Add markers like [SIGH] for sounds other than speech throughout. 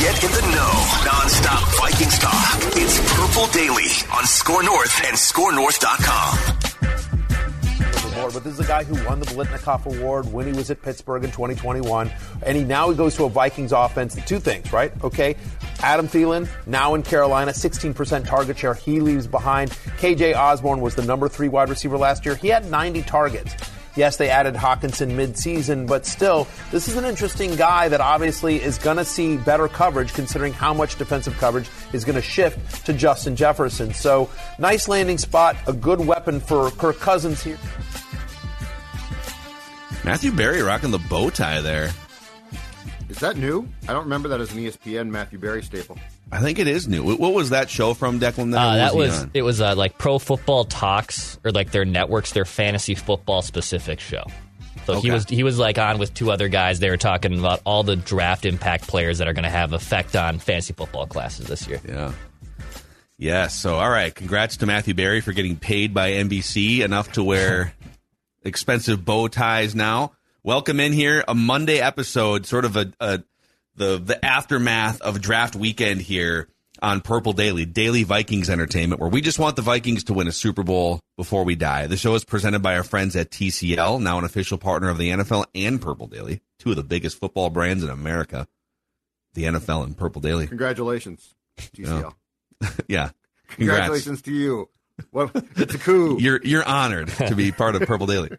Get in the know. Non-stop Vikings talk. It's Purple Daily on Score North and ScoreNorth.com. But this is a guy who won the Biletnikoff Award when he was at Pittsburgh in 2021, and he now he goes to a Vikings offense. Two things, right? Okay, Adam Thielen now in Carolina, 16% target share. He leaves behind. KJ Osborn was the number three wide receiver last year. He had 90 targets. Yes, they added Hockenson midseason, but still, this is an interesting guy that obviously is going to see better coverage considering how much defensive coverage is going to shift to Justin Jefferson. So, nice landing spot, a good weapon for Kirk Cousins here. Matthew Berry rocking the bow tie there. Is that new? I don't remember that as an ESPN Matthew Berry staple. I think it is new. What was that show from Declan? Uh, that was on? it was uh, like Pro Football Talks or like their networks, their fantasy football specific show. So he was he was like on with two other guys. They were talking about all the draft impact players that are going to have effect on fantasy football classes this year. Yeah. Yes. So, all right. Congrats to Matthew Berry for getting paid by NBC enough to wear [LAUGHS] expensive bow ties now. Welcome in here. A Monday episode, sort of a, a the the aftermath of draft weekend here on Purple Daily, Daily Vikings Entertainment, where we just want the Vikings to win a Super Bowl before we die. The show is presented by our friends at TCL, now an official partner of the NFL and Purple Daily, two of the biggest football brands in America. The NFL and Purple Daily. Congratulations, TCL. [LAUGHS] Yeah. Congrats. Congratulations to you. Well, it's a coup. You're you're honored to be part of Purple Daily.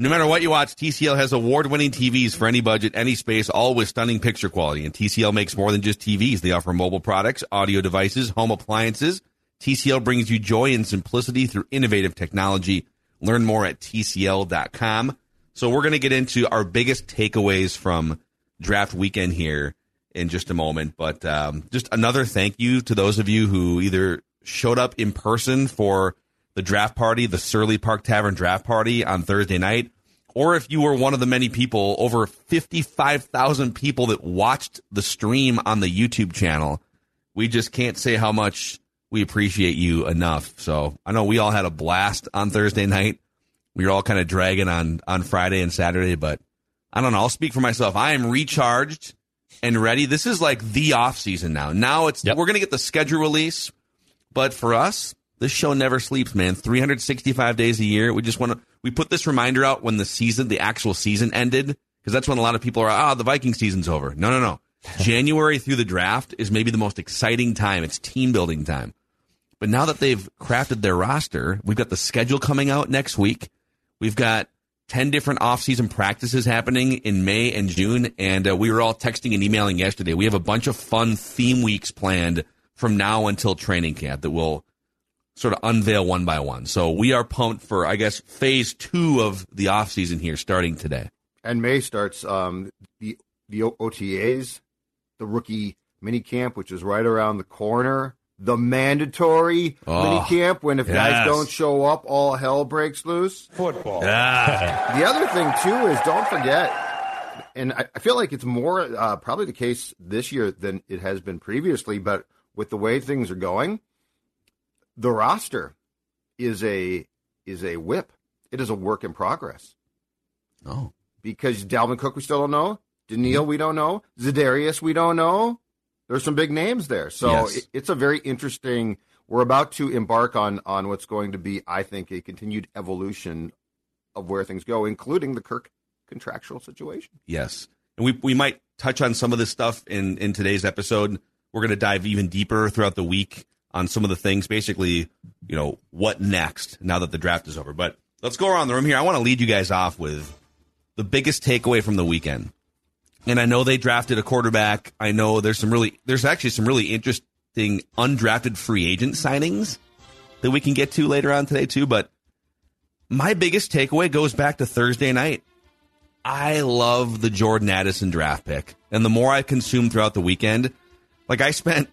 No matter what you watch, TCL has award-winning TVs for any budget, any space, all with stunning picture quality. And TCL makes more than just TVs. They offer mobile products, audio devices, home appliances. TCL brings you joy and simplicity through innovative technology. Learn more at TCL.com. So we're going to get into our biggest takeaways from draft weekend here in just a moment. But um, just another thank you to those of you who either showed up in person for the draft party, the Surly Park Tavern draft party on Thursday night, or if you were one of the many people, over 55,000 people that watched the stream on the YouTube channel. We just can't say how much we appreciate you enough. So I know we all had a blast on Thursday night. We were all kind of dragging on, on Friday and Saturday, but I don't know. I'll speak for myself. I am recharged and ready. This is like the off season now. Now it's we're going to get the schedule release, but for us, this show never sleeps, man. 365 days a year. We just want to we put this reminder out when the season, the actual season ended because that's when a lot of people are ah, the Viking season's over. No, no, no. [LAUGHS] January through the draft is maybe the most exciting time. It's team building time. But now that they've crafted their roster, we've got the schedule coming out next week. We've got 10 different off-season practices happening in May and June. And uh, we were all texting and emailing yesterday. We have a bunch of fun theme weeks planned from now until training camp that will sort of unveil one by one. So we are pumped for, I guess, phase two of the off-season here starting today. And May starts um, the the OTAs, the rookie mini camp, which is right around the corner. The mandatory Oh, mini camp when if yes. guys don't show up, all hell breaks loose. Football. Ah. The other thing too is don't forget, and I, I feel like it's more uh, probably the case this year than it has been previously. But with the way things are going, the roster is a is a whip. It is a work in progress. Oh, because Dalvin Cook we still don't know, Danielle mm-hmm. we don't know, Za'Darius we don't know. There's some big names there, so Yes. it, it's a very interesting. We're about to embark on on what's going to be, I think, a continued evolution of where things go, including the Kirk contractual situation. Yes. And we, we might touch on some of this stuff in, in today's episode. We're going to dive even deeper throughout the week on some of the things, basically, you know, what next now that the draft is over. But let's go around the room here. I want to lead you guys off with the biggest takeaway from the weekend. And I know they drafted a quarterback. I know there's some really, there's actually some really interesting undrafted free agent signings that we can get to later on today too. But my biggest takeaway goes back to Thursday night. I love the Jordan Addison draft pick, and the more I consumed throughout the weekend, like I spent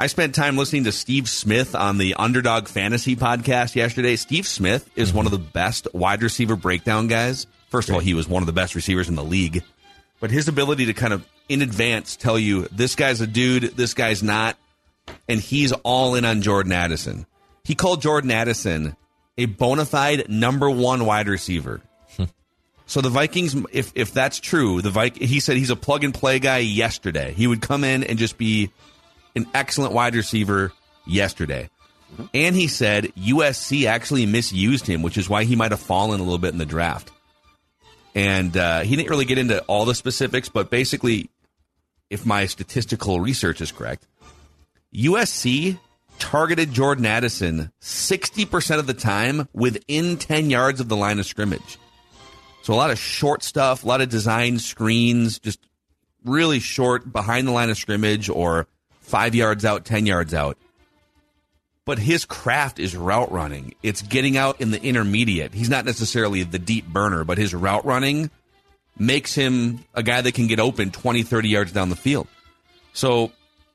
I spent time listening to Steve Smith on the Underdog Fantasy podcast yesterday. Steve Smith is mm-hmm. one of the best wide receiver breakdown guys. First of all, he was one of the best receivers in the league. But his ability to kind of in advance tell you this guy's a dude, this guy's not, and he's all in on Jordan Addison. He called Jordan Addison a bona fide number one wide receiver. [LAUGHS] So the Vikings, if if that's true, the Vik- he said he's a plug and play guy yesterday. He would come in and just be an excellent wide receiver yesterday. And he said USC actually misused him, which is why he might have fallen a little bit in the draft. And uh, he didn't really get into all the specifics, but basically, if my statistical research is correct, USC targeted Jordan Addison 60% of the time within 10 yards of the line of scrimmage. So a lot of short stuff, a lot of design screens, just really short behind the line of scrimmage or five yards out, 10 yards out. But his craft is route running. It's getting out in the intermediate. He's not necessarily the deep burner, but his route running makes him a guy that can get open 20, 30 yards down the field. So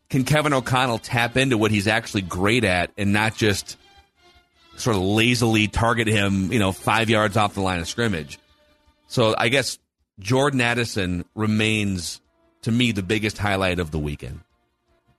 can Kevin O'Connell tap into what he's actually great at and not just sort of lazily target him, you know, five yards off the line of scrimmage? So I guess Jordan Addison remains to me the biggest highlight of the weekend.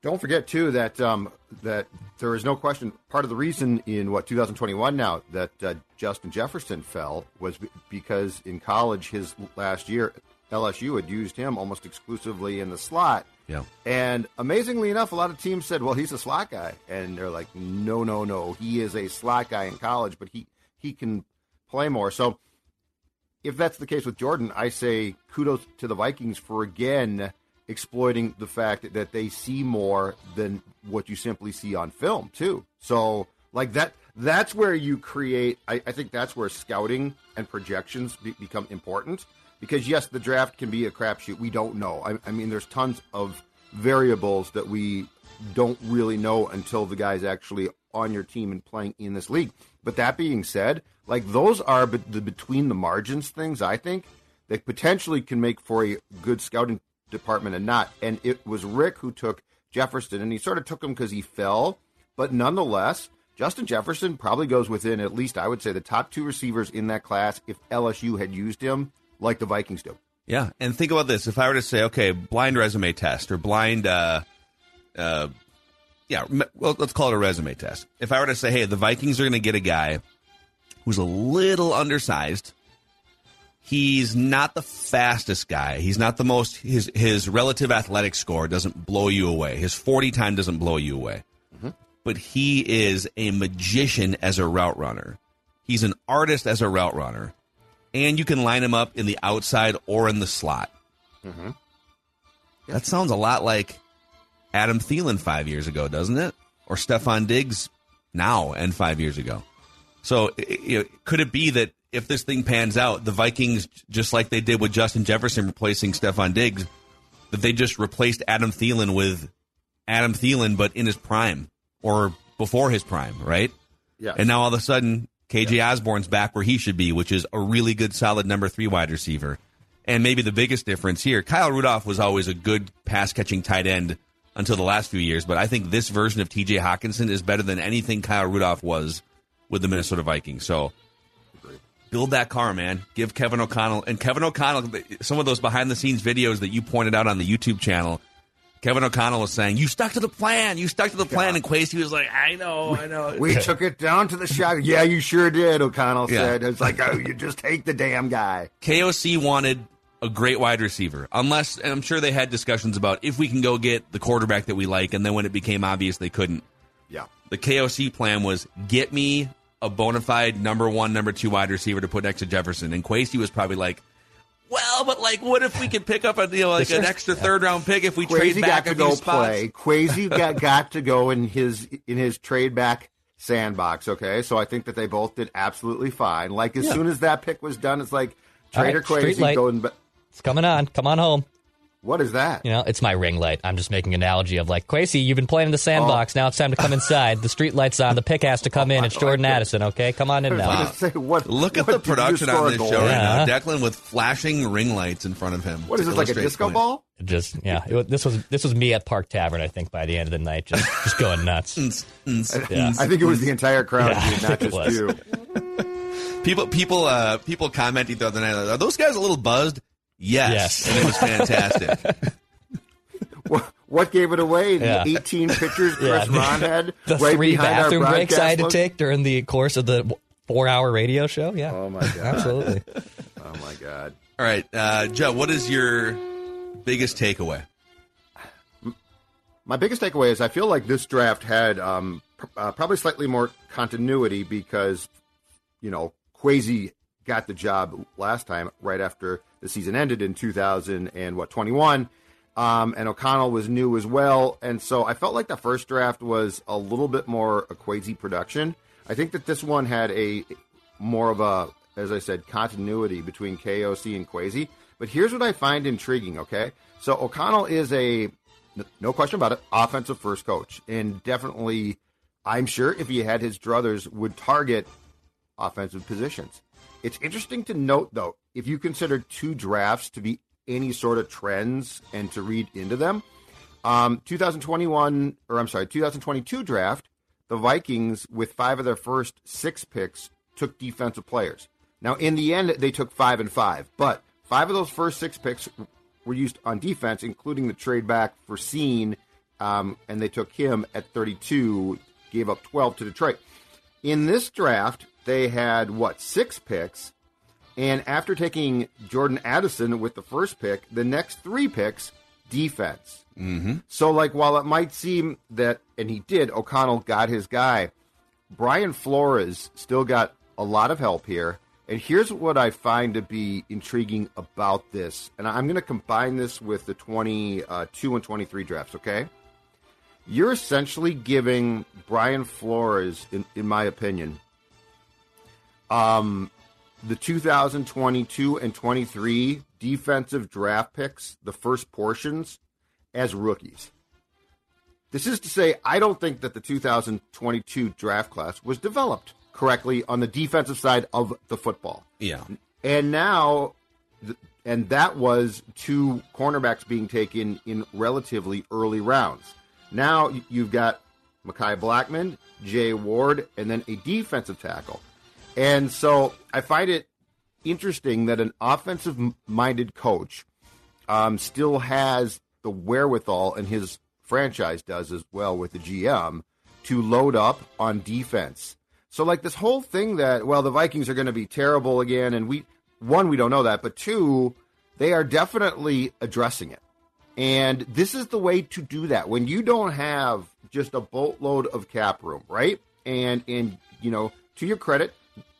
Don't forget too that um, that there is no question. Part of the reason in what 2021 now that uh, Justin Jefferson fell was b- because in college his last year LSU had used him almost exclusively in the slot. Yeah. And amazingly enough, a lot of teams said, "Well, he's a slot guy," and they're like, "No, no, no. He is a slot guy in college, but he he can play more." So, if that's the case with Jordan, I say kudos to the Vikings for again exploiting the fact that they see more than what you simply see on film, too. So, like that. That's where you create. I, I think that's where scouting and projections be, become important because yes, the draft can be a crapshoot. We don't know. I, I mean, there's tons of variables that we don't really know until the guy's actually on your team and playing in this league. But that being said, like those are the between the margins things. I think that potentially can make for a good scouting department and not. And it was Rick who took Jefferson, and he sort of took him because he fell. But nonetheless, Justin Jefferson probably goes within at least I would say the top two receivers in that class if LSU had used him like the Vikings do. Yeah, and think about this: if I were to say, okay, blind resume test or blind, uh, uh, yeah, well, let's call it a resume test. If I were to say, hey, the Vikings are going to get a guy who's a little undersized. He's not the fastest guy. He's not the most. His his relative athletic score doesn't blow you away. His forty time doesn't blow you away. Mm-hmm. But he is a magician as a route runner. He's an artist as a route runner and you can line him up in the outside or in the slot. Mm-hmm. That sounds a lot like Adam Thielen five years ago, doesn't it? Or Stefon Diggs now and five years ago. So, could it be that if this thing pans out, the Vikings, just like they did with Justin Jefferson replacing Stefon Diggs, that they just replaced Adam Thielen with Adam Thielen, but in his prime or before his prime, right? Yeah. And now all of a sudden, KJ Osborn's back where he should be, which is a really good, solid number three wide receiver. And maybe the biggest difference here, Kyle Rudolph was always a good pass catching tight end until the last few years, but I think this version of TJ Hockenson is better than anything Kyle Rudolph was with the Minnesota Vikings. So build that car, man. Give Kevin O'Connell and Kevin O'Connell some of those behind the scenes videos that you pointed out on the YouTube channel. Kevin O'Connell was saying, "You stuck to the plan. You stuck to the plan." And Kwesi was like, "I know, I know." We took it down to the shot. Yeah, you sure did, O'Connell Yeah. said. It's like, oh, you just take the damn guy. KOC wanted a great wide receiver, unless and I'm sure they had discussions about if we can go get the quarterback that we like, and then when it became obvious they couldn't, Yeah. the KOC plan was get me a bona fide number one, number two wide receiver to put next to Jefferson, and Kwesi was probably like. Well, but like, what if we could pick up a you know like an extra third round pick if we trade back got a to few go spots? play. Kwesi [LAUGHS] got got to go in his in his trade back sandbox. Okay, so I think that they both did absolutely fine. Like as soon as that pick was done, it's like Trader street Kwesi going. But It's coming on. Come on home. What is that? You know, it's my ring light. I'm just making an analogy of like, Kwesi, you've been playing in the sandbox. Now it's time to come inside. The street light's on. The pick has to come in. It's [LAUGHS] Jordan Addison. Okay, come on in now. gonna say, what, Look at the production on this goal? show right now. Declan with flashing ring lights in front of him. What is to this, like a disco point. ball? Just yeah, it, this was this was me at Park Tavern. I think by the end of the night, just just going nuts. [LAUGHS] Yeah. I think it was the entire crowd, Yeah, not just you. People, people, uh, people commenting the other night. Are those guys a little buzzed? Yes, Yes. and it was fantastic. [LAUGHS] What, what gave it away? The Yeah. 18 pictures Chris Yeah. Ron had [LAUGHS] The right three behind our bathroom breaks I had to take during the course of the four-hour radio show. Yeah. Oh my god! Absolutely. Oh my god! All right, uh, Joe, what is your biggest takeaway? My biggest takeaway is I feel like this draft had um, pr- uh, probably slightly more continuity because, you know, Kwesi got the job last time right after the season ended in 2000 and what 21, um, and O'Connell was new as well, and so I felt like the first draft was a little bit more a Kwesi production. I think that this one had a more of a, as I said, continuity between KOC and Kwesi. But here's what I find intriguing. Okay, so O'Connell is a, no question about it, offensive first coach, and definitely, I'm sure if he had his druthers, would target offensive positions. It's interesting to note, though, if you consider two drafts to be any sort of trends and to read into them, um, 2021 or I'm sorry, 2022 draft, the Vikings with five of their first six picks took defensive players. Now, in the end, they took five and five, but five of those first six picks were used on defense, including the trade back for Cine, um, and they took him at 32, gave up 12 to Detroit. In this draft, they had what six picks, and after taking Jordan Addison with the first pick, the next three picks defense. Mm-hmm. So, like, while it might seem that, and he did, O'Connell got his guy. Brian Flores still got a lot of help here. And here's what I find to be intriguing about this. And I'm going to combine this with the 22 and 23 drafts, okay? You're essentially giving Brian Flores, in, in my opinion, um, the 2022 and 23 defensive draft picks, the first portions, as rookies. This is to say, I don't think that the 2022 draft class was developed correctly on the defensive side of the football. Yeah, And now, and that was two cornerbacks being taken in relatively early rounds. Now you've got Mekhi Blackmon, Jay Ward, and then a defensive tackle. And so I find it interesting that an offensive minded coach um, still has the wherewithal, and his franchise does as well with the GM, to load up on defense. So, like this whole thing that, well, the Vikings are going to be terrible again, and we, one, we don't know that, but two, they are definitely addressing it. And this is the way to do that. When you don't have just a boatload of cap room, right? And, and, you know, to your credit,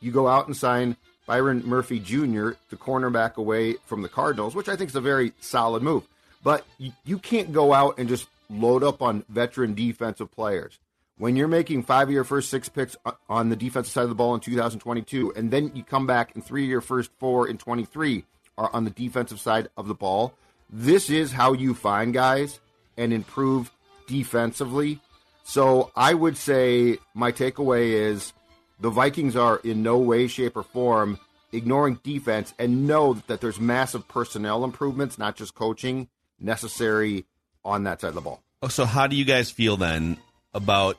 you go out and sign Byron Murphy Jr., the cornerback away from the Cardinals, which I think is a very solid move. But you, you can't go out and just load up on veteran defensive players. When you're making five of your first six picks on the defensive side of the ball in 2022, and then you come back and three of your first four in 23 are on the defensive side of the ball, this is how you find guys and improve defensively. So I would say my takeaway is the Vikings are in no way, shape, or form ignoring defense and know that there's massive personnel improvements, not just coaching, necessary on that side of the ball. Oh, So how do you guys feel then about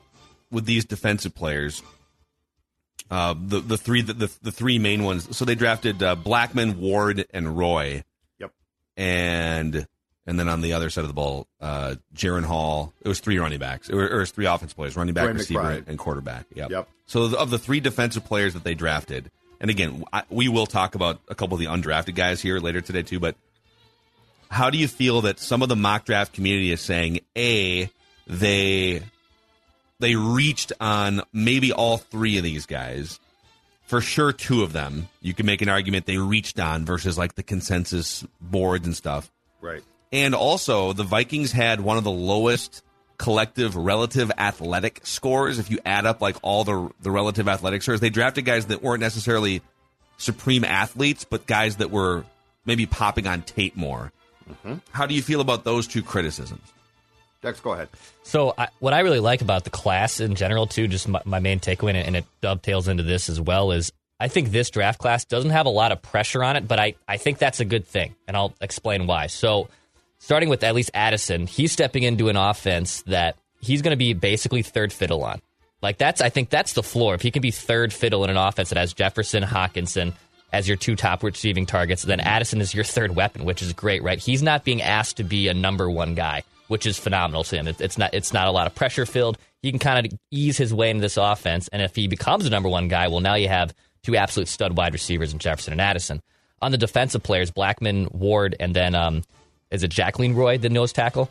with these defensive players? Uh, the the three the, the the three main ones. So they drafted uh, Blackmon, Ward, and Roy. Yep. And and then on the other side of the ball, uh, Jaren Hall. It was three running backs. It was, or it was three offense players: running back, Dwayne receiver, McBride. and quarterback. Yep. Yep. So of the three defensive players that they drafted, and again, I, we will talk about a couple of the undrafted guys here later today too. But how do you feel that some of the mock draft community is saying a they they reached on maybe all three of these guys for sure two of them you can make an argument they reached on versus like the consensus boards and stuff Right. And also the vikings had one of the lowest collective relative athletic scores if you add up like all the the relative athletic scores they drafted guys that weren't necessarily supreme athletes but guys that were maybe popping on tape more mm-hmm. How do you feel about those two criticisms? Dex, go ahead. So, I, what I really like about the class in general, too, just my, my main takeaway, and it dovetails into this as well, is I think this draft class doesn't have a lot of pressure on it, but I, I think that's a good thing, and I'll explain why. So, starting with at least Addison, he's stepping into an offense that he's going to be basically third fiddle on. Like that's, I think that's the floor. If he can be third fiddle in an offense that has Jefferson, Hockenson as your two top receiving targets, then Addison is your third weapon, which is great, right? He's not being asked to be a number one guy, which is phenomenal to him. It's not, it's not a lot of pressure filled. He can kind of ease his way into this offense, and if he becomes a number one guy, well, now you have two absolute stud wide receivers in Jefferson and Addison. On the defensive players, Blackmon, Ward, and then um, is it Jacqueline Roy, the nose tackle?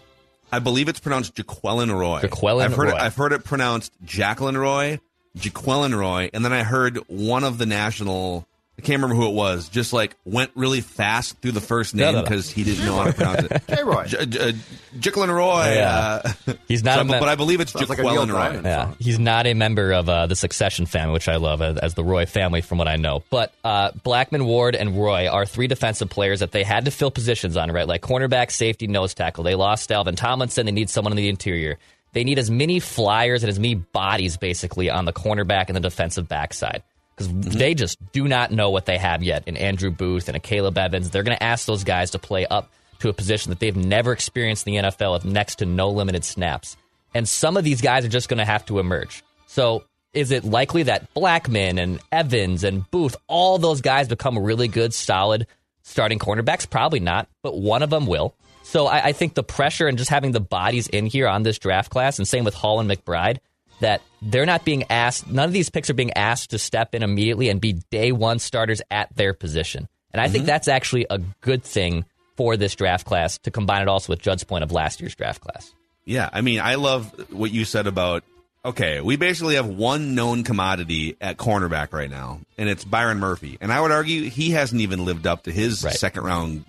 I believe it's pronounced Jaqueline Roy. Jaqueline I've heard Roy. It, I've heard it pronounced Jacqueline Roy, Jaqueline Roy, and then I heard one of the national. I can't remember who it was. Just like went really fast through the first No, name no, no. because he didn't know how to pronounce it. [LAUGHS] J. Roy. J- J- Jacqueline Roy. Yeah. Uh, He's not so- a mem- but I believe it's Sounds like a Roy. Yeah, he's not a member of uh, the Succession family, which I love as, as the Roy family, from what I know. But uh, Blackmon, Ward, and Roy are three defensive players that they had to fill positions on, right? Like cornerback, safety, nose tackle. They lost Dalvin Tomlinson. They need someone in the interior. They need as many flyers and as many bodies, basically, on the cornerback and the defensive backside. Because mm-hmm. they just do not know what they have yet in Andrew Booth and Akayleb Evans. They're going to ask those guys to play up to a position that they've never experienced in the NFL with next to no limited snaps. And some of these guys are just going to have to emerge. So is it likely that Blackmon and Evans and Booth, all those guys become really good, solid starting cornerbacks? Probably not, but one of them will. So I, I think the pressure and just having the bodies in here on this draft class, and same with Hall and McBride, that they're not being asked, none of these picks are being asked to step in immediately and be day one starters at their position. And I think mm-hmm. that's actually a good thing for this draft class to combine it also with Judd's point of last year's draft class. Yeah, I mean, I love what you said about. Okay, we basically have one known commodity at cornerback right now, and it's Byron Murphy. And I would argue he hasn't even lived up to his Right. second round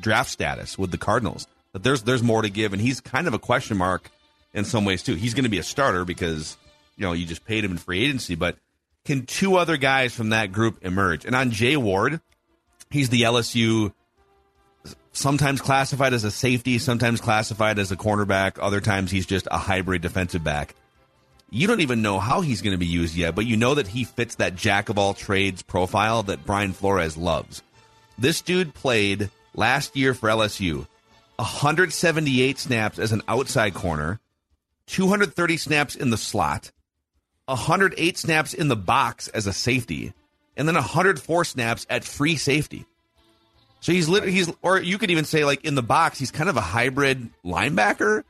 draft status with the Cardinals. But there's there's more to give, and he's kind of a question mark in some ways too. He's going to be a starter because you know you just paid him in free agency, but can two other guys from that group emerge? And on Jay Ward, he's the LSU sometimes classified as a safety, sometimes classified as a cornerback, other times he's just a hybrid defensive back. You don't even know how he's going to be used yet, but you know that he fits that jack of all trades profile that Brian Flores loves. This dude played last year for LSU 178 snaps as an outside corner, 230 snaps in the slot, 108 snaps in the box as a safety, and then 104 snaps at free safety. So he's literally he's or you could even say like in the box he's kind of a hybrid linebacker.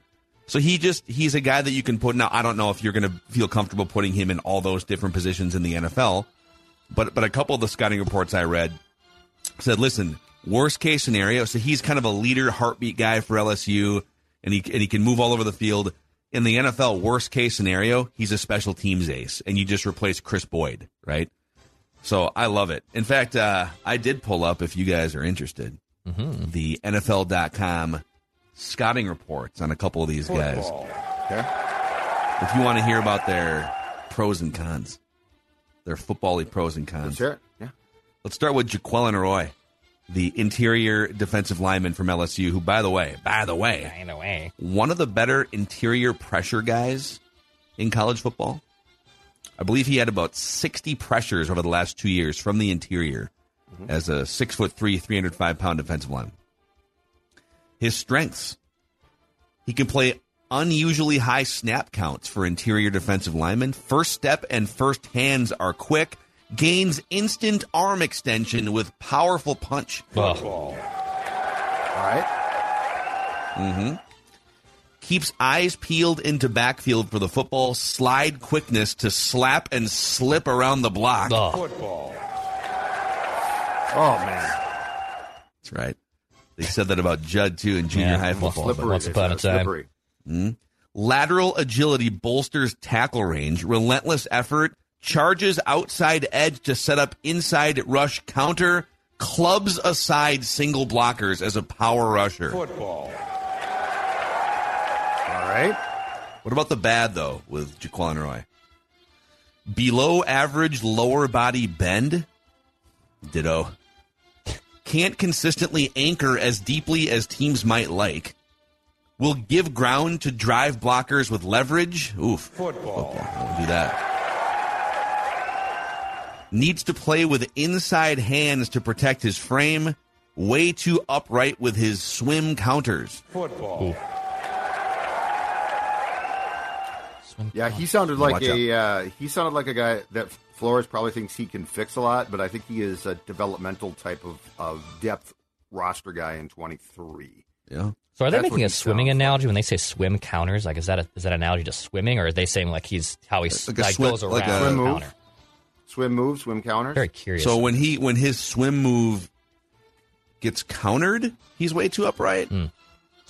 So he just he's a guy that you can put now I don't know if you're going to feel comfortable putting him in all those different positions in the NFL. But but a couple of the scouting reports I read said listen, worst case scenario, so he's kind of a leader heartbeat guy for LSU and he and he can move all over the field. In the NFL, worst case scenario, he's a special teams ace and you just replace Kris Boyd, right? So I love it. In fact, uh, I did pull up, if you guys are interested, the NFL.com scouting reports on a couple of these guys. Okay. If you want to hear about their pros and cons, their football pros and cons. Let's. Yeah. Let's start with Jaqueline Roy, the interior defensive lineman from LSU, who, by the way, by the way, In a way. one of the better interior pressure guys in college football. I believe he had about 60 pressures over the last two years from the interior mm-hmm. as a six foot three, 305 pound defensive lineman. His strengths he can play unusually high snap counts for interior defensive linemen. First step and first hands are quick. Gains instant arm extension with powerful punch. Oh, All right. Mm-hmm. keeps eyes peeled into backfield for the football, slide quickness to slap and slip around the block. oh. Oh man. That's right. They said that about Judd too in junior Yeah, high football. Slippery. Once upon a time. Slippery. Lateral agility bolsters tackle range, relentless effort, charges outside edge to set up inside rush counter, clubs aside single blockers as a power rusher. Football. All right. What about the bad though with Jaquan Roy? Below average lower body bend. Ditto. can't consistently anchor as deeply as teams might like, will give ground to drive blockers with leverage. Oof. Football. Football. do that. Needs to play with inside hands to protect his frame. Way too upright with his swim counters. Football. Yeah, he sounded like Watch a uh, he sounded like a guy that Flores probably thinks he can fix a lot, but I think he is a developmental type of, of depth roster guy in 23. Yeah. So are they That's making a swimming sounds analogy when they say swim counters? Like, is that a, is that an analogy to swimming, or are they saying like he's how he Like like, swim- goes around like a- the counter? Swim move, swim counters. Very curious. So when he when his swim move gets countered, he's way too upright. So I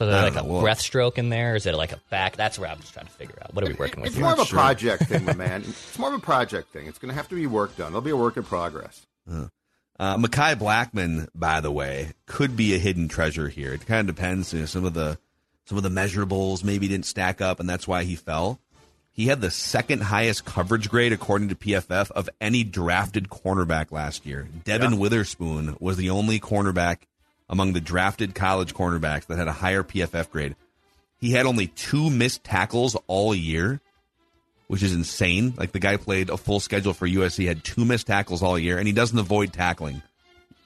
there's don't like a know, well- breaststroke in there? Is it like a back? That's where I'm just trying to figure out. What are we working with It's here? more of a sure. project thing, my man. It's more of a project thing. It's going to have to be work done. It'll be a work in progress. Uh, Mekhi Blackmon, by the way, could be a hidden treasure here. It kind of depends. You know, some of the some of the measurables maybe didn't stack up, and that's why he fell. He had the second highest coverage grade according to PFF of any drafted cornerback last year. Devon Witherspoon was the only cornerback among the drafted college cornerbacks that had a higher PFF grade. He had only two missed tackles all year, which is insane. Like the guy played a full schedule for USC, had two missed tackles all year, and he doesn't avoid tackling.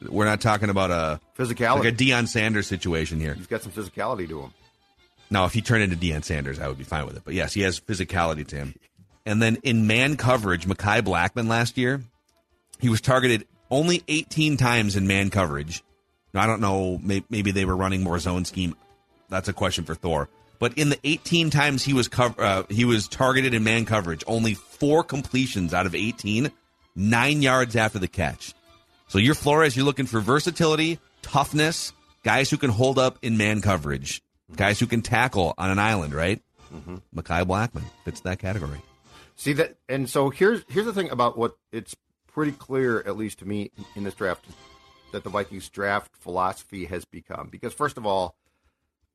We're not talking about a Physicality. like a Deion Sanders situation here. He's got some physicality to him. Now, if he turned into Deion Sanders, I would be fine with it. But yes, he has physicality to him. And then in man coverage, Mekhi Blackmon last year, he was targeted only 18 times in man coverage. Now, I don't know, maybe they were running more zone scheme. That's a question for Thor. But in the 18 times he was cov- uh, he was targeted in man coverage, only four completions out of 18, nine yards after the catch. So you're Flores, you're looking for versatility, toughness, guys who can hold up in man coverage, guys who can tackle on an island, right? Mm-hmm. Blackmon fits that category. See that, and so here's here's the thing about what it's pretty clear, at least to me, in this draft, that the Vikings draft philosophy has become. Because first of all,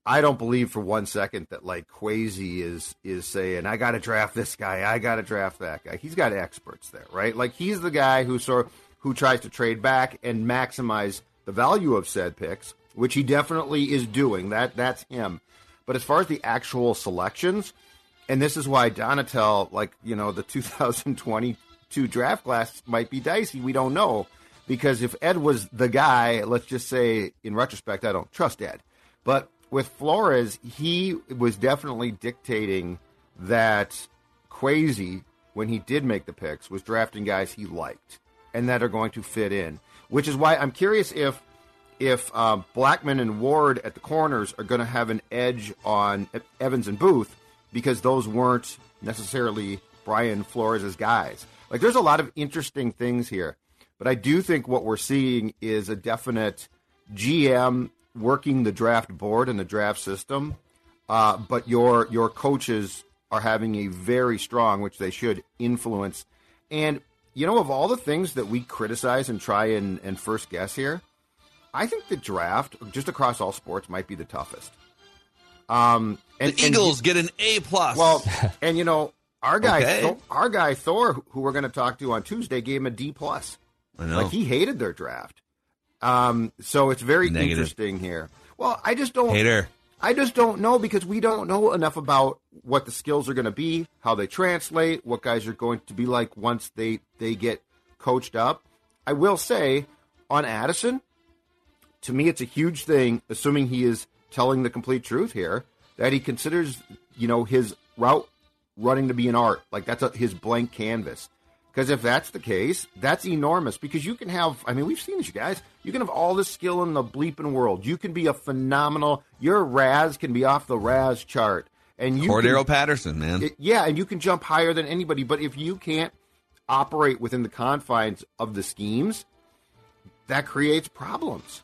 I don't believe for one second that like Kwesi is is saying, "I got to draft this guy, I got to draft that guy." He's got experts there, right? Like he's the guy who sort who tries to trade back and maximize the value of said picks, which he definitely is doing. That that's him. But as far as the actual selections, and this is why Donatell, like you know, the [LAUGHS] 2022 draft class might be dicey. We don't know because if Ed was the guy, let's just say in retrospect, I don't trust Ed. But with Flores, he was definitely dictating that Kwesi, when he did make the picks, was drafting guys he liked and that are going to fit in. Which is why I'm curious if if um, Blackmon and Ward at the corners are going to have an edge on Evans and Booth because those weren't necessarily Brian Flores' guys. Like, there's a lot of interesting things here, but I do think what we're seeing is a definite GM working the draft board and the draft system, uh, but your your coaches are having a very strong, which they should, influence. And you know, of all the things that we criticize and try and, and first guess here, I think the draft, just across all sports, might be the toughest. Um, and, the and- Eagles get an A plus. well, and you know, our guy, Okay. Thor, our guy Thor, who we're going to talk to on Tuesday, gave him a D plus. Like he hated their draft. Um, so it's very Negative. interesting here. Well, I just don't. Hater. I just don't know because we don't know enough about what the skills are going to be, how they translate, what guys are going to be like once they they get coached up. I will say on Addison, to me, it's a huge thing, assuming he is telling the complete truth here, that he considers you know his route running to be an art, like that's a, his blank canvas. Because if that's the case, that's enormous. Because you can have, I mean, we've seen this, you guys. You can have all the skill in the bleeping world. You can be a phenomenal. Your RAS can be off the RAS chart, and you Cordarrelle can, Patterson, man. it- yeah, and you can jump higher than anybody. But if you can't operate within the confines of the schemes, that creates problems.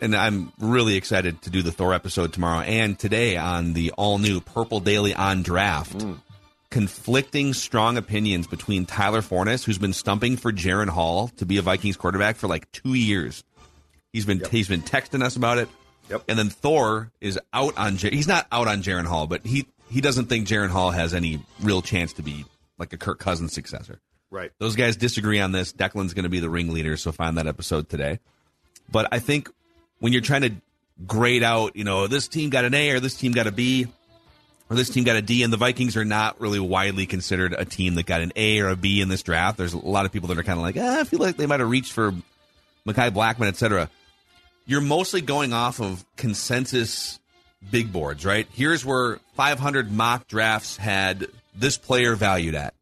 and I'm really excited to do the Thor episode tomorrow and today on the all new Purple Daily on Draft. Mm. Conflicting strong opinions between Tyler Forness, who's been stumping for Jaren Hall to be a Vikings quarterback for like two years. He's been he's been texting us about it. Yep. And then Thor is out on Jar- he's not out on Jaren Hall, but he he doesn't think Jaren Hall has any real chance to be like a Kirk Cousins successor. Right. Those guys disagree on this. Declan's going to be the ringleader, so find that episode today. But I think when you're trying to grade out, you know, this team got an A or this team got a B or this team got a D, and the Vikings are not really widely considered a team that got an A or a B in this draft. There's a lot of people that are kind of like, ah, I feel like they might have reached for Mekhi Blackmon, etc. You're mostly going off of consensus big boards, right? Here's where 500 mock drafts had this player valued at,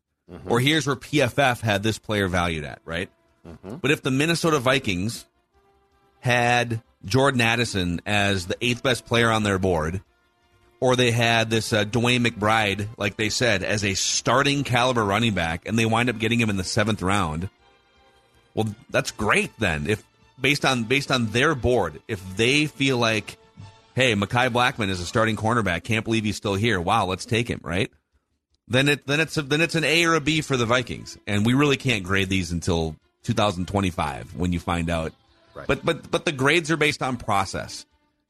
or here's where PFF had this player valued at, right? But if the Minnesota Vikings had Jordan Addison as the eighth best player on their board, or they had this uh, Dwayne McBride, like they said, as a starting caliber running back, and they wind up getting him in the seventh round. Well, that's great then. If based on based on their board, if they feel like, hey, Mekhi Blackmon is a starting cornerback, can't believe he's still here. Wow, let's take him, right? Then it then it's a, then it's an A or a B for the Vikings, and we really can't grade these until 2025 when you find out. Right. But but but the grades are based on process.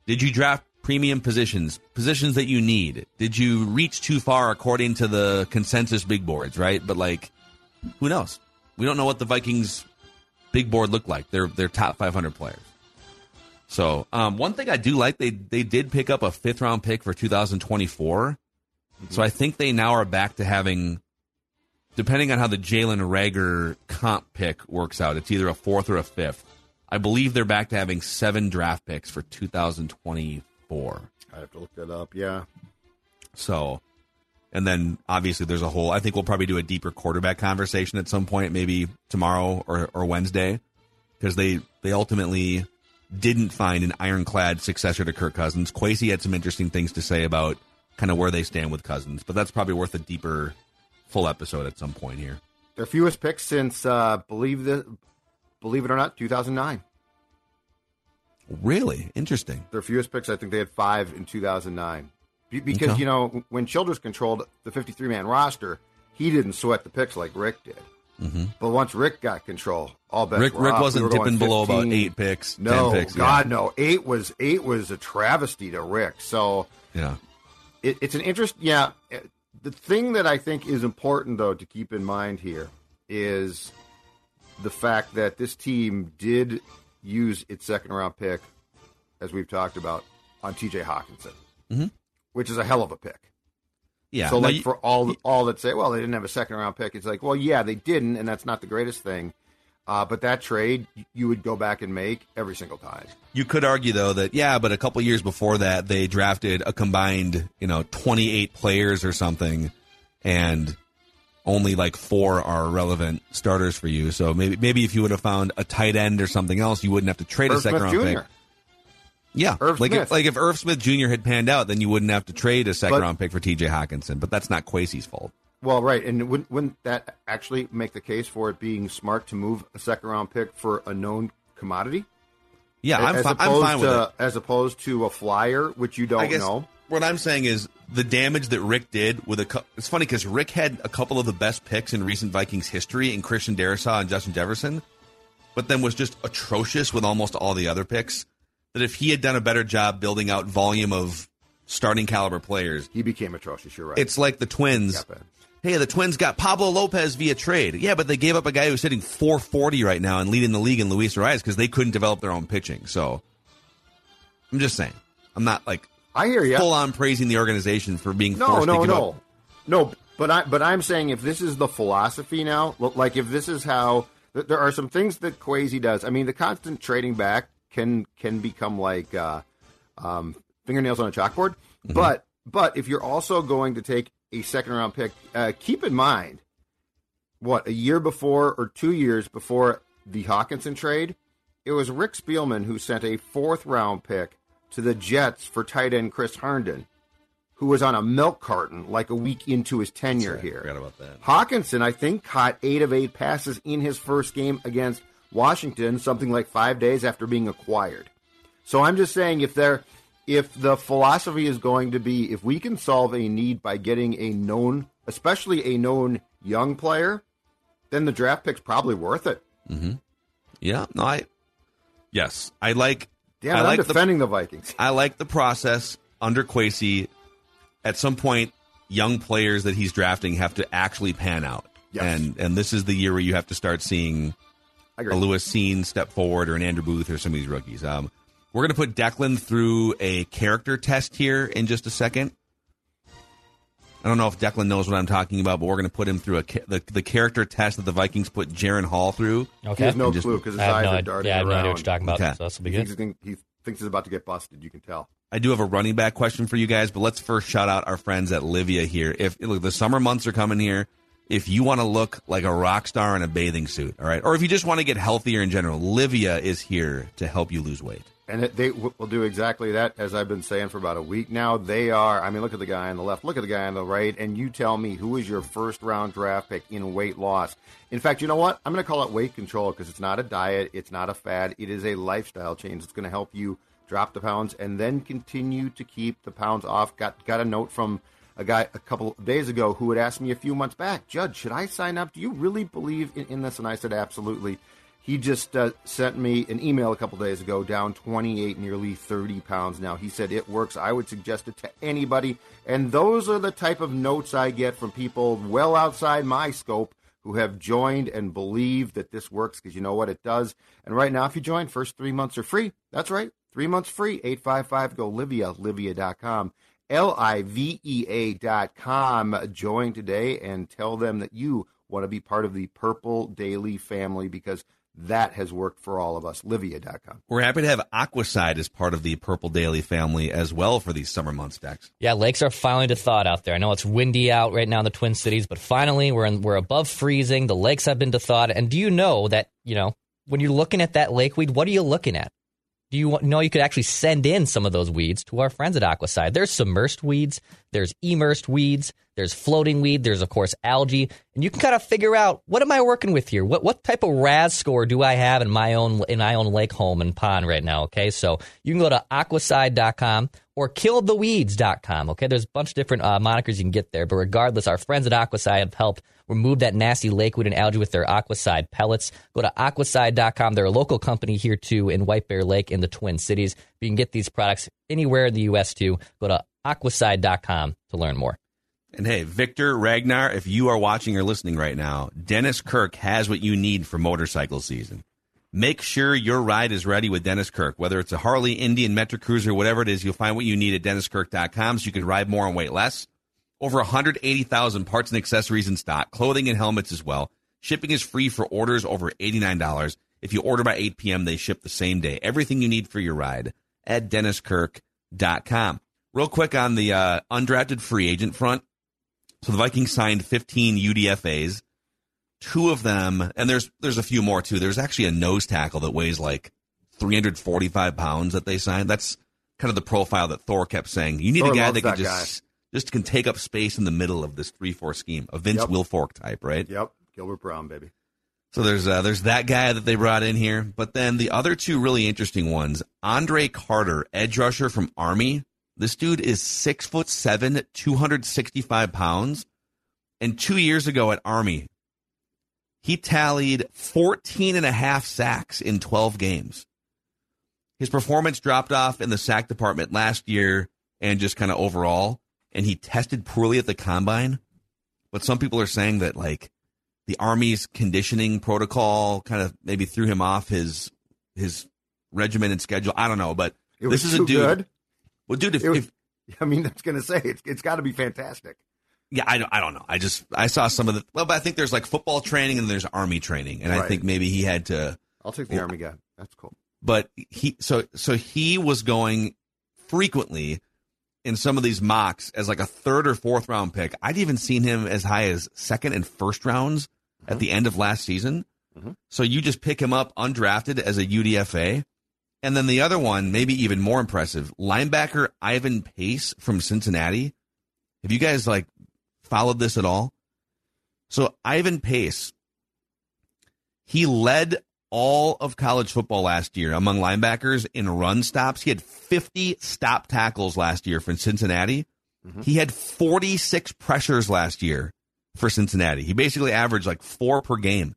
Did you draft premium positions, positions that you need? Did you reach too far according to the consensus big boards, right? But like who knows? We don't know what the Vikings big board looked like. They're they're top 500 players. So, um, one thing I do like they they did pick up a fifth round pick for 2024. So I think they now are back to having, depending on how the Jalen Reagor comp pick works out, it's either a fourth or a fifth. I believe they're back to having seven draft picks for 2024. I have to look that up. Yeah. So, and then obviously there's a whole. I think we'll probably do a deeper quarterback conversation at some point, maybe tomorrow or, or Wednesday, because they they ultimately didn't find an ironclad successor to Kirk Cousins. Kwesi had some interesting things to say about kind of where they stand with Cousins, but that's probably worth a deeper, full episode at some point here. Their fewest picks since uh, believe the believe it or not, 2009. Really interesting. Their fewest picks, I think they had five in 2009. Be- Because Okay. you know when Childress controlled the 53 man roster, he didn't sweat the picks like Rick did. But once Rick got control, all bets Mm-hmm. Rick Rick off. Wasn't were dipping below about eight picks, No, picks. yeah. God, no. Eight was eight was a travesty to Rick. So yeah. it, it's an interest. Yeah, the thing that I think is important though to keep in mind here is the fact that this team did use its second round pick, as we've talked about, on T.J. Hockenson, Mhm. which is a hell of a pick. Yeah. so like you- for all all that say, well, they didn't have a second round pick. It's like, well, yeah, they didn't, and that's not the greatest thing. Uh, but that trade you would go back and make every single time. You could argue though that yeah, but a couple years before that they drafted a combined, you know, 28 players or something and only like 4 are relevant starters for you. So maybe maybe if you would have found a tight end or something else, you wouldn't have to trade a second Smith round Jr. pick. Yeah. Irv like Smith. if, like if Irv Smith Jr. had panned out, then you wouldn't have to trade a second But- round pick for TJ Hockenson, but that's not Kwesi's fault. Well, right, and wouldn't, wouldn't that actually make the case for it being smart to move a second round pick for a known commodity? Yeah, I'm, as fi- I'm fine with to, it. As opposed to a flyer, which you don't guess know. What I'm saying is the damage that Rick did with a. It's funny because Rick had a couple of the best picks in recent Vikings history in Christian Darrisaw and Justin Jefferson, but then was just atrocious with almost all the other picks. That if he had done a better job building out volume of starting caliber players, He became atrocious. You're right. it's like the Twins. Yeah. Hey, the Twins got Pablo Lopez via trade. Yeah, but they gave up a guy who's hitting 440 right now and leading the league in Luis Arraez because they couldn't develop their own pitching. So I'm just saying. I'm not like I hear you. full on praising the organization for being No, forced to no, give no, up. no. But I, but I'm saying if this is the philosophy now, like if this is how th- there are some things that Kwesi does. I mean, the constant trading back can can become like uh, um, fingernails on a chalkboard. Mm-hmm. But but if you're also going to take a second round pick, uh, keep in mind what a year before or two years before the Hockenson trade, it was Rick Spielman who sent a fourth round pick to the Jets for tight end Chris Herndon who was on a milk carton like a week into his tenure here. Forgot about that. Hockenson, I think, caught eight of eight passes in his first game against Washington something like five days after being acquired. So I'm just saying if they're if the philosophy is going to be if we can solve a need by getting a known, especially a known young player, then the draft pick's probably worth it. Mm-hmm. Yeah, no, I yes, I like. Damn, I I'm like the defending the, Vikings. I like the process under Kwesi. At some point, young players that he's drafting have to actually pan out, Yes. and and this is the year where you have to start seeing a. Lewis Cine step forward or an Andrew Booth or some of these rookies. Um, we're going to put Declan through a character test here in just a second. I don't know if Declan knows what I'm talking about, but we're going to put him through a ca- the, the character test that the Vikings put Jaren Hall through. He Okay. has no Just- clue because his I have eyes no are idea. darting Yeah, I have no around. idea what you're talking about. Okay. So this will be He thinks, he thinks he's about to get busted. You can tell. I do have a running back question for you guys, but let's first shout out our friends at Livea here. If look, the summer months are coming here, if you want to look like a rock star in a bathing suit, all right, or if you just want to get healthier in general, Livea is here to help you lose weight. And they will do exactly that, as I've been saying for about a week now. They are, I mean, look at the guy on the left, look at the guy on the right, and you tell me who is your first round draft pick in weight loss. In fact, you know what? I'm going to call it weight control because it's not a diet, it's not a fad, it is a lifestyle change. It's going to help you drop the pounds and then continue to keep the pounds off. Got got a note from a guy a couple of days ago who had asked me a few months back, Judge, should I sign up? Do you really believe in, in this? And I said, absolutely. He just uh, sent me an email a couple days ago, down 28, nearly 30 pounds now. He said it works. I would suggest it to anybody. And those are the type of notes I get from people well outside my scope who have joined and believe that this works because you know what it does. And right now, if you join, first three months are free. That's right. Three months free. 855 go Livea, livea.com. L I V E A dot com. Join today and tell them that you want to be part of the Purple Daily family because that has worked for all of us. Livea.com. We're happy to have Aquacide as part of the Purple Daily family as well for these summer months, Dex. Yeah, lakes are finally to thawed out there. I know it's windy out right now in the Twin Cities, but finally we're in, we're above freezing. The lakes have been to thawed. And do you know that you know when you're looking at that lake weed, what are you looking at? Do you know you could actually send in some of those weeds to our friends at Aquacide? There's submersed weeds, there's immersed weeds, there's floating weed, there's of course algae, and you can kind of figure out what am I working with here? What what type of RAS score do I have in my own in my own lake home and pond right now? Okay, so you can go to aquacide.com or killtheweeds.com. Okay, there's a bunch of different uh, monikers you can get there, but regardless, our friends at Aquacide have helped remove that nasty lakeweed and algae with their Aquacide pellets. Go to aquacide.com. They're a local company here too in White Bear Lake in the Twin Cities. You can get these products anywhere in the U.S. too. Go to aquacide.com to learn more. And hey, Victor Ragnar, if you are watching or listening right now, Dennis Kirk has what you need for motorcycle season. Make sure your ride is ready with Dennis Kirk. Whether it's a Harley, Indian, Metric Cruiser, whatever it is, you'll find what you need at DennisKirk.com so you can ride more and wait less. Over 180,000 parts and accessories in stock, clothing and helmets as well. Shipping is free for orders over $89. If you order by 8 p.m., they ship the same day. Everything you need for your ride at DennisKirk.com. Real quick on the uh, undrafted free agent front. So the Vikings signed 15 UDFAs. Two of them, and there's there's a few more too. There's actually a nose tackle that weighs like 345 pounds that they signed. That's kind of the profile that Thor kept saying. You need Thor a guy that can that just just can take up space in the middle of this three four scheme, a Vince Yep. Wilfork type, right? Yep. Gilbert Brown, baby. So there's uh, there's that guy that they brought in here, but then the other two really interesting ones: Andre Carter, edge rusher from Army. This dude is six foot seven, two hundred sixty five pounds, and two years ago at Army, he tallied 14 and a half sacks in 12 games. His performance dropped off in the sack department last year and just kind of overall, and he tested poorly at the combine. But some people are saying that like the army's conditioning protocol kind of maybe threw him off his his regimented schedule. I don't know, but It this was is a dude. good. Well, dude, if, was- if [LAUGHS] I mean, that's going to say it's, it's got to be fantastic. yeah, I don't, I don't know. I just I saw some of the well, but I think there's like football training and there's army training, and I think maybe he had to. I'll take the Army guy. That's cool. But he so so he was going frequently in some of these mocks as like a third or fourth round pick. I'd even seen him as high as second and first rounds at the end of last season. Mhm. So you just pick him up undrafted as a UDFA. And then the other one, maybe even more impressive, linebacker Ivan Pace from Cincinnati. Have you guys like followed this at all? So Ivan Pace, he led all of college football last year among linebackers in run stops. He had 50 stop tackles last year for Cincinnati. Mm-hmm. He had 46 pressures last year for Cincinnati. He basically averaged like four per game.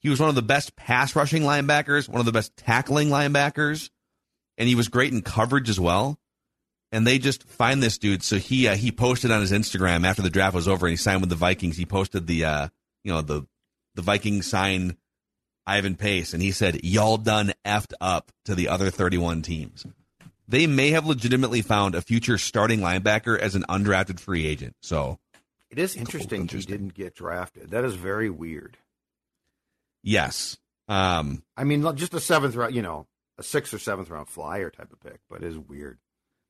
He was one of the best pass rushing linebackers, one of the best tackling linebackers, and he was great in coverage as well. And they just find this dude. So he uh, he posted on his Instagram after the draft was over and he signed with the Vikings. He posted the uh, you know the the Vikings sign Ivan Pace, and he said, "Y'all done effed up to the other 31 teams." They may have legitimately found a future starting linebacker as an undrafted free agent. So It is interesting, he didn't get drafted. That is very weird. Yes, um, I mean, just a seventh round, you know, a sixth or seventh round flyer type of pick, but it is weird.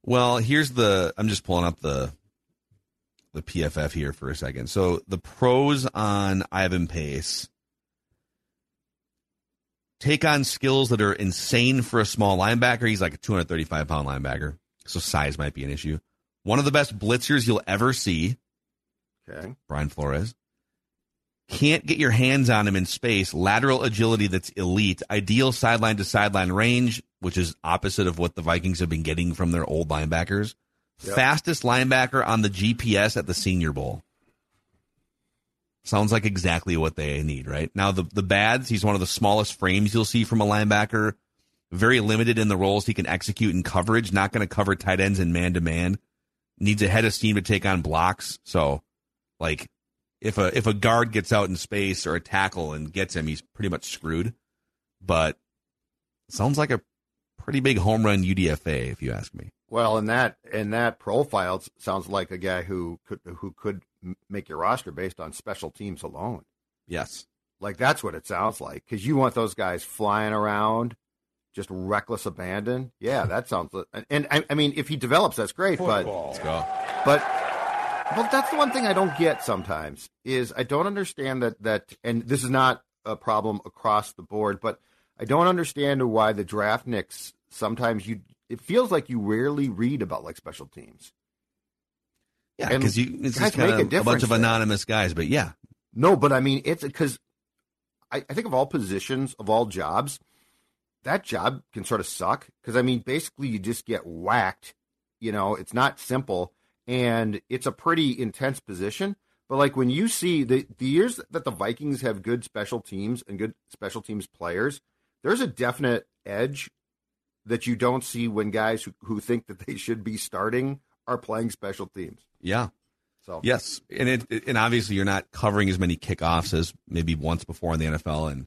Well, here's the. I'm just pulling up the the PFF here for a second. So the pros on Ivan Pace take on skills that are insane for a small linebacker. He's like a 235 pound linebacker, so size might be an issue. One of the best blitzers you'll ever see, Okay. Brian Flores. Can't get your hands on him in space. Lateral agility that's elite. Ideal sideline to sideline range, which is opposite of what the Vikings have been getting from their old linebackers. Yep. Fastest linebacker on the GPS at the Senior Bowl. Sounds like exactly what they need, right? Now, the, the bads, he's one of the smallest frames you'll see from a linebacker. Very limited in the roles he can execute in coverage. Not going to cover tight ends in man to man. Needs a head of steam to take on blocks. So, like, if a if a guard gets out in space or a tackle and gets him, he's pretty much screwed. But sounds like a pretty big home run UDFA, if you ask me. Well, in that in that profile, sounds like a guy who could who could make your roster based on special teams alone. Yes. Like that's what it sounds like because you want those guys flying around, just reckless abandon. Yeah, that sounds. And, and I, I mean, if he develops, that's great. But let's go. But but but that's the one thing I don't get sometimes is I don't understand that that and this is not a problem across the board, but I don't understand why the draft nicks sometimes you it feels like you rarely read about like special teams. Yeah, because you it's guys just make a a, bunch of there. anonymous guys. But yeah, No, but I mean it's because I, I think of all positions of all jobs, that job can sort of suck because I mean basically you just get whacked. You know, it's not simple and it's a pretty intense position. But like when you see the the years that the Vikings have good special teams and good special teams players, there's a definite edge that you don't see when guys who, who think that they should be starting are playing special teams. yeah, So yes, and it, and obviously you're not covering as many kickoffs as maybe once before in the NFL, and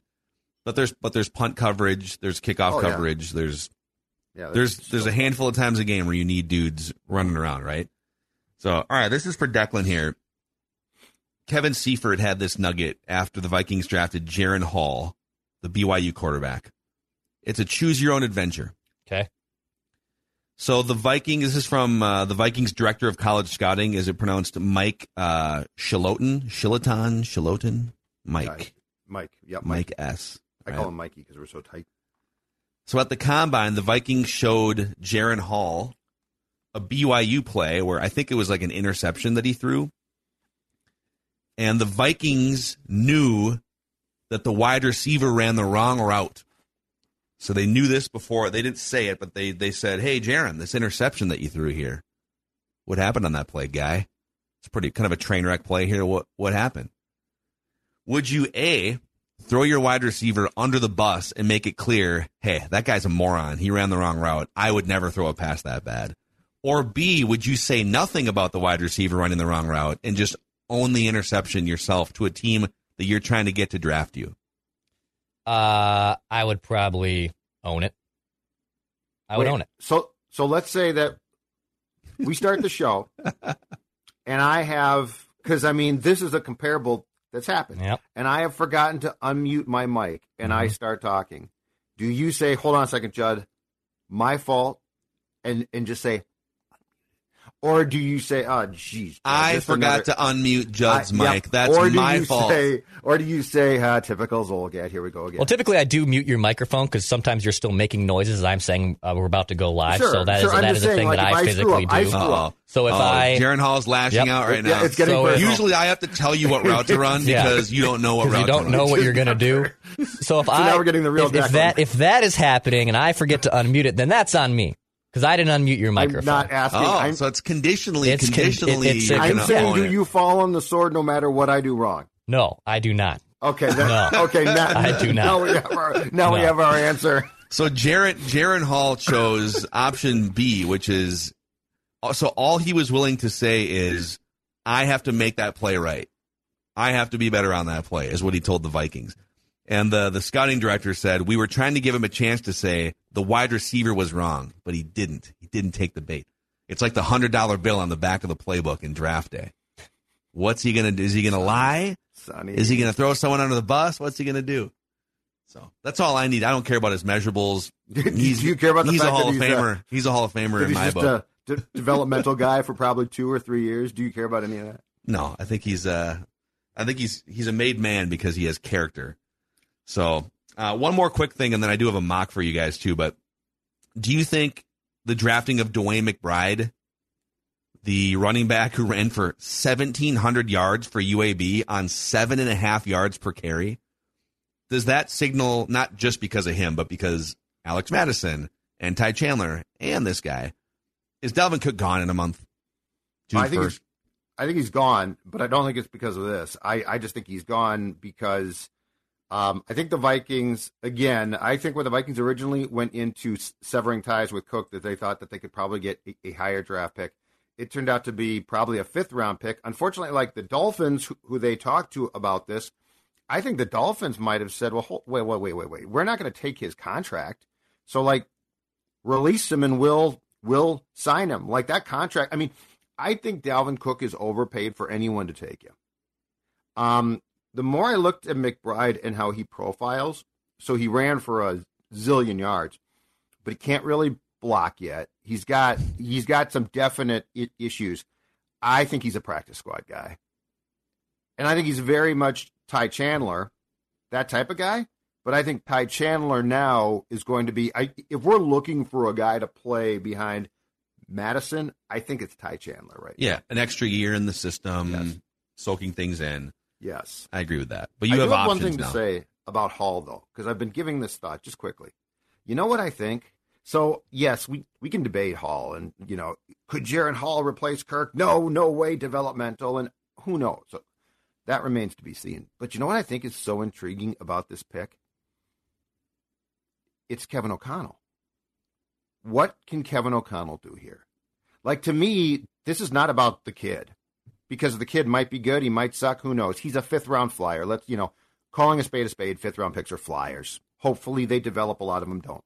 but there's but there's punt coverage, there's kickoff Oh, yeah. coverage, there's yeah, there's there's a handful of times a game where you need dudes running around, right? So, all right, this is for Declan here. Kevin Seifert had this nugget after the Vikings drafted Jaren Hall, the BYU quarterback. It's a choose your own adventure. Okay. So the Viking, this is from uh, the Vikings director of college scouting. Is it pronounced Mike uh, Sholiton? Sholiton? Sholiton? Mike. Mike. Yep, Mike S. I right? call him Mikey because we're so tight. So at the combine, the Vikings showed Jaren Hall a BYU play where I think it was like an interception that he threw. And the Vikings knew that the wide receiver ran the wrong route. So they knew this before. They didn't say it, but they, they said, Hey, Jaren, this interception that you threw here, what happened on that play, guy? It's pretty kind of a train wreck play here. What, what happened? Would you A, throw your wide receiver under the bus and make it clear, hey, that guy's a moron. He ran the wrong route. I would never throw a pass that bad. Or B, would you say nothing about the wide receiver running the wrong route and just own the interception yourself to a team that you're trying to get to draft you? Uh, I would probably own it. I would Wait, own it. So so let's say that we start the show, [LAUGHS] and I have because I mean this is a comparable that's happened, Yep. and I have forgotten to unmute my mic, and I start talking. Do you say, "Hold on a second, Judd, my fault," and and just say, Or do you say, "Oh, geez, I forgot another- to unmute Judd's I- yeah. mic. That's or do my you fault. Say, or do you say, uh, typical Zulgad, here we go again. Well, typically I do mute your microphone because sometimes you're still making noises as I'm saying uh, we're about to go live. Sure, so that is sure. I'm that just is a thing like, that I I physically up, do. screw up. So if oh, I Jaren Hall's lashing Yep. out right Yeah, now. it's getting So if- Usually, I have to tell you what route to run [LAUGHS] Yeah. because you don't know what route you to don't run. know what you're gonna [LAUGHS] do. So if I now we're getting the real if, if that if that is happening and I forget to unmute it, then that's on me because I didn't unmute your microphone. I'm not asking. Oh, I'm, so it's conditionally, It's con- conditionally. it- it's you're I'm gonna saying, own do you fall on the sword no matter what I do wrong? no, I do not. Okay, [LAUGHS] then, No. okay, now, I do not. Now we have our, now we have our answer. So Jaren Jaren Hall chose [LAUGHS] option B, which is so all he was willing to say is, "I have to make that play right. I have to be better on that play," is what he told the Vikings. And the the scouting director said we were trying to give him a chance to say the wide receiver was wrong, but he didn't. He didn't take the bait. It's like the hundred dollar bill on the back of the playbook in draft day. What's he gonna do? Is he gonna lie? Sonny. Is he going to throw someone under the bus? What's he going to do? So that's all I need. I don't care about his measurables. [LAUGHS] Do you care about the he's a Hall of he's, uh, Famer. he's a Hall of Famer in he's my just book. a [LAUGHS] developmental guy for probably two or three years. Do you care about any of that? no, I think he's uh, I think he's he's a made man because he has character. So uh, one more quick thing, and then I do have a mock for you guys too. But do you think the drafting of Dwayne McBride, the running back who ran for seventeen hundred yards for UAB on seven and a half yards per carry, does that signal not just because of him, but because Alex Mattison and Ty Chandler and this guy is Dalvin Cook gone in a month? June I think first. I think he's gone, but I don't think it's because of this. I, I just think he's gone because um, I think the Vikings again. I think when the Vikings originally went into severing ties with Cook, that they thought that they could probably get a, a higher draft pick. It turned out to be probably a fifth round pick. Unfortunately, like the Dolphins, who, who they talked to about this, I think the Dolphins might have said, "Well, hold, wait, wait, wait, wait, wait. We're not going to take his contract. So, like, release him and we'll we'll sign him. Like that contract. I mean, I think Dalvin Cook is overpaid for anyone to take him. Um, the more I looked at McBride and how he profiles, so he ran for a zillion yards, but he can't really block yet. He's got he's got some definite I- issues. I think he's a practice squad guy, and I think he's very much Ty Chandler, that type of guy. But I think Ty Chandler now is going to be. I, if we're looking for a guy to play behind Mattison, I think it's Ty Chandler right Yeah, an extra year in the system, Yes. soaking things in. Yes. I agree with that. But you I have have one thing now. to say about Hall though, because I've been giving this thought just quickly. You know what I think? So yes, we we can debate Hall, and you know, could Jaren Hall replace Kirk? No, no way. Developmental, and who knows? So that remains to be seen. But you know what I think is so intriguing about this pick? It's Kevin O'Connell. What can Kevin O'Connell do here? Like to me, this is not about the kid because the kid might be good, he might suck, who knows? He's a fifth round flyer. Let's, you know, calling a spade a spade, fifth round picks are flyers. Hopefully they develop, a lot of them don't.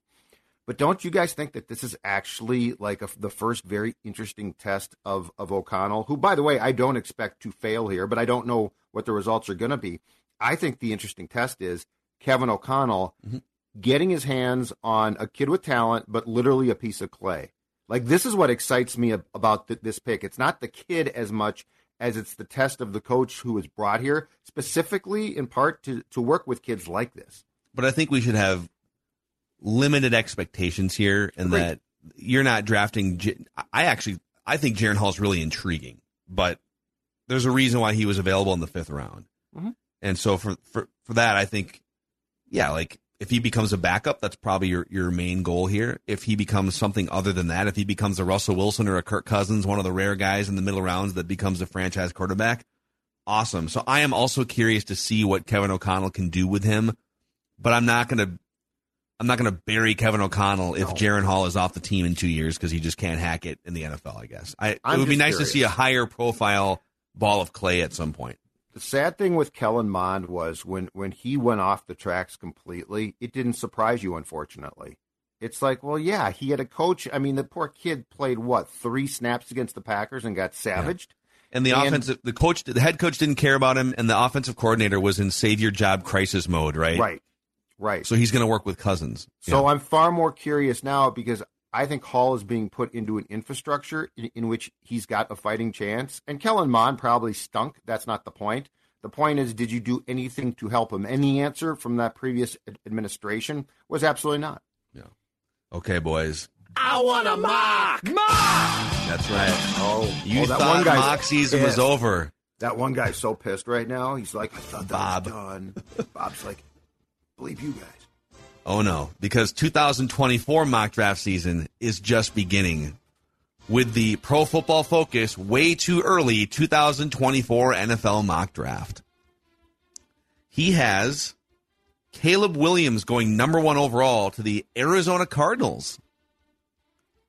But don't you guys think that this is actually like a, the first very interesting test of, of O'Connell, who, by the way, I don't expect to fail here, but I don't know what the results are going to be. I think the interesting test is Kevin O'Connell mm-hmm. getting his hands on a kid with talent, but literally a piece of clay. Like this is what excites me about th- this pick. It's not the kid as much as it's the test of the coach who was brought here specifically in part to to work with kids like this. but I think we should have limited expectations here, and that you're not drafting. I actually, I think Jaren Hall is really intriguing, but there's a reason why he was available in the fifth round, Mhm. and so for for for that, I think, yeah, like if he becomes a backup, that's probably your your main goal here. If he becomes something other than that, if he becomes a Russell Wilson or a Kirk Cousins, one of the rare guys in the middle rounds that becomes a franchise quarterback, awesome. So I am also curious to see what Kevin O'Connell can do with him, but I'm not going to I'm not going to bury Kevin O'Connell if No. Jaren Hall is off the team in 2 years cuz he just can't hack it in the NFL, I guess. I I'm it would be nice to see a higher profile ball of clay at some point. The sad thing with Kellen Mond was when when he went off the tracks completely, it didn't surprise you unfortunately. It's like, well, yeah, he had a coach. I mean, the poor kid played what, 3 snaps against the Packers and got savaged. And the And- offensive the coach the head coach didn't care about him and the offensive coordinator was in save your job crisis mode, right? Right. Right. So he's going to work with Cousins. So Yeah. I'm far more curious now because I think Hall is being put into an infrastructure in, in which he's got a fighting chance. And Kellen Mond probably stunk. That's not the point. The point is, did you do anything to help him? And the answer from that previous ad- administration was absolutely not. Yeah. Okay, boys. I want a mock. Mock. That's right. Oh, You oh, that thought one guy's mock season was over. That one guy's so pissed right now. He's like, I thought that Bob. was done. Bob's like, believe you guys. Oh no, because 2024 mock draft season is just beginning. With the Pro Football Focus way too early 2024 NFL mock draft. He has Caleb Williams going number one overall to the Arizona Cardinals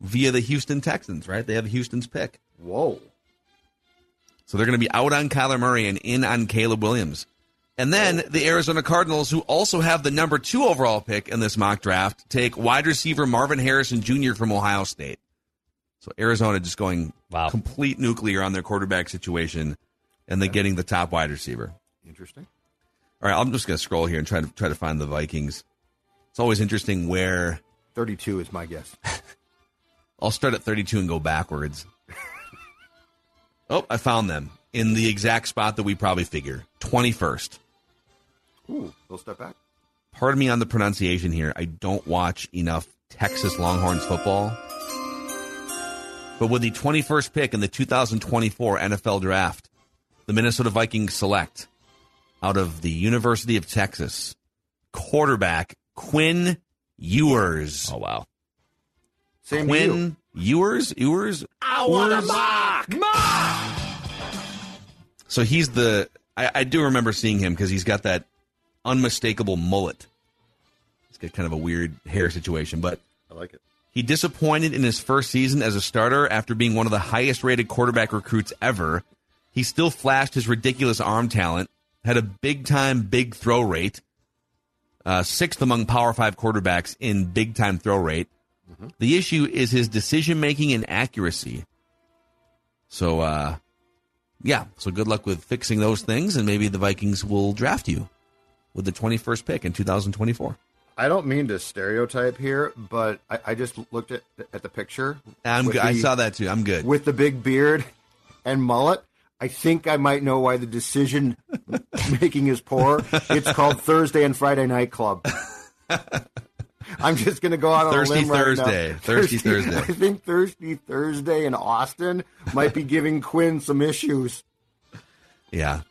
via the Houston Texans, right? They have Houston's pick. Whoa. So they're going to be out on Kyler Murray and in on Caleb Williams. And then the Arizona Cardinals, who also have the number two overall pick in this mock draft, take wide receiver Marvin Harrison Jr. from Ohio State. So Arizona just going Wow. complete nuclear on their quarterback situation, and they're getting the top wide receiver. Interesting. All right, I'm just going to scroll here and try to try to find the Vikings. It's always interesting where 32 is my guess. [LAUGHS] I'll start at 32 and go backwards. [LAUGHS] oh, I found them in the exact spot that we probably figure 21st. Ooh, little step back. pardon me on the pronunciation here. I don't watch enough Texas Longhorns football. But with the 21st pick in the 2024 NFL draft, the Minnesota Vikings select out of the University of Texas quarterback Quinn Ewers. Oh wow. Same to you. Quinn Ewers? Ewers? I want a So he's the. I, I do remember seeing him because he's got that unmistakable mullet. He's got kind of a weird hair situation, but I like it. he disappointed in his first season as a starter after being one of the highest rated quarterback recruits ever. He still flashed his ridiculous arm talent, had a big time big throw rate, uh, sixth among Power Five quarterbacks in big time throw rate. The issue is his decision making and accuracy. So, uh, yeah, so good luck with fixing those things, and maybe the Vikings will draft you with the 21st pick in 2024. I don't mean to stereotype here, but I, I just looked at at the picture. I'm good. I saw that too. I'm good. with the big beard and mullet. I think I might know why the decision making is poor. It's called Thursday and Friday Night Club. I'm just going to go out on Thirsty a limb right Thursday. now. Thirsty Thursday. I think Thirsty Thursday in Austin might be giving Quinn some issues. Yeah.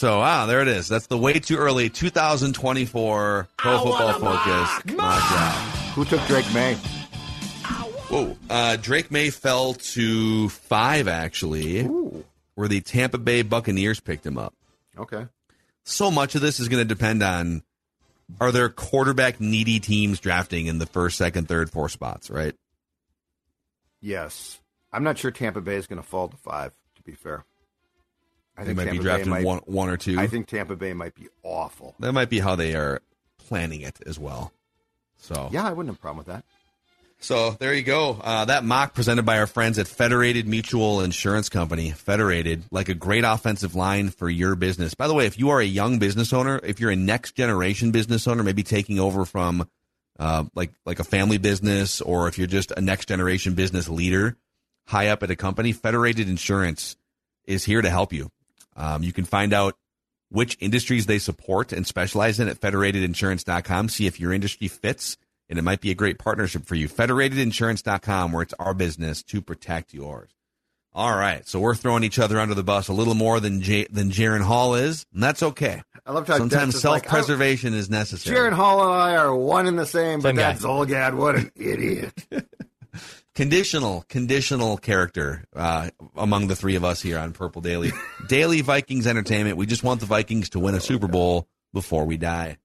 So, ah, there it is. That's the way too early 2024 Pro Football Focus mock draft. Who took Drake Maye? Whoa. Uh, Drake Maye fell to five, actually, where the Tampa Bay Buccaneers picked him up. Okay. So much of this is going to depend on are there quarterback needy teams drafting in the first, second, third, four spots, right? Yes. I'm not sure Tampa Bay is going to fall to five, to be fair. I They might Tampa be drafting might- one, one or two. I think Tampa Bay might be awful. that might be how they are planning it as well. So Yeah, I wouldn't have a problem with that. So there you go. Uh, that mock presented by our friends at Federated Mutual Insurance Company. Federated, like a great offensive line for your business. By the way, if you are a young business owner, if you're a next generation business owner, maybe taking over from uh, like like a family business, or if you're just a next generation business leader high up at a company, Federated Insurance is here to help you. Um, you can find out which industries they support and specialize in at federatedinsurance.com. See if your industry fits and it might be a great partnership for you. Federatedinsurance.com, where it's our business to protect yours. All right, so we're throwing each other under the bus a little more than J- than Jaren Hall is, and that's okay. I love how Sometimes Dex is like, self preservation is necessary. Jaren Hall and I are one and the same, but Same guy. that Zulgad, what an idiot. [LAUGHS] conditional, conditional character uh, among the three of us here on Purple Daily. [LAUGHS] Daily Vikings Entertainment. We just want the Vikings to win a Super Bowl before we die.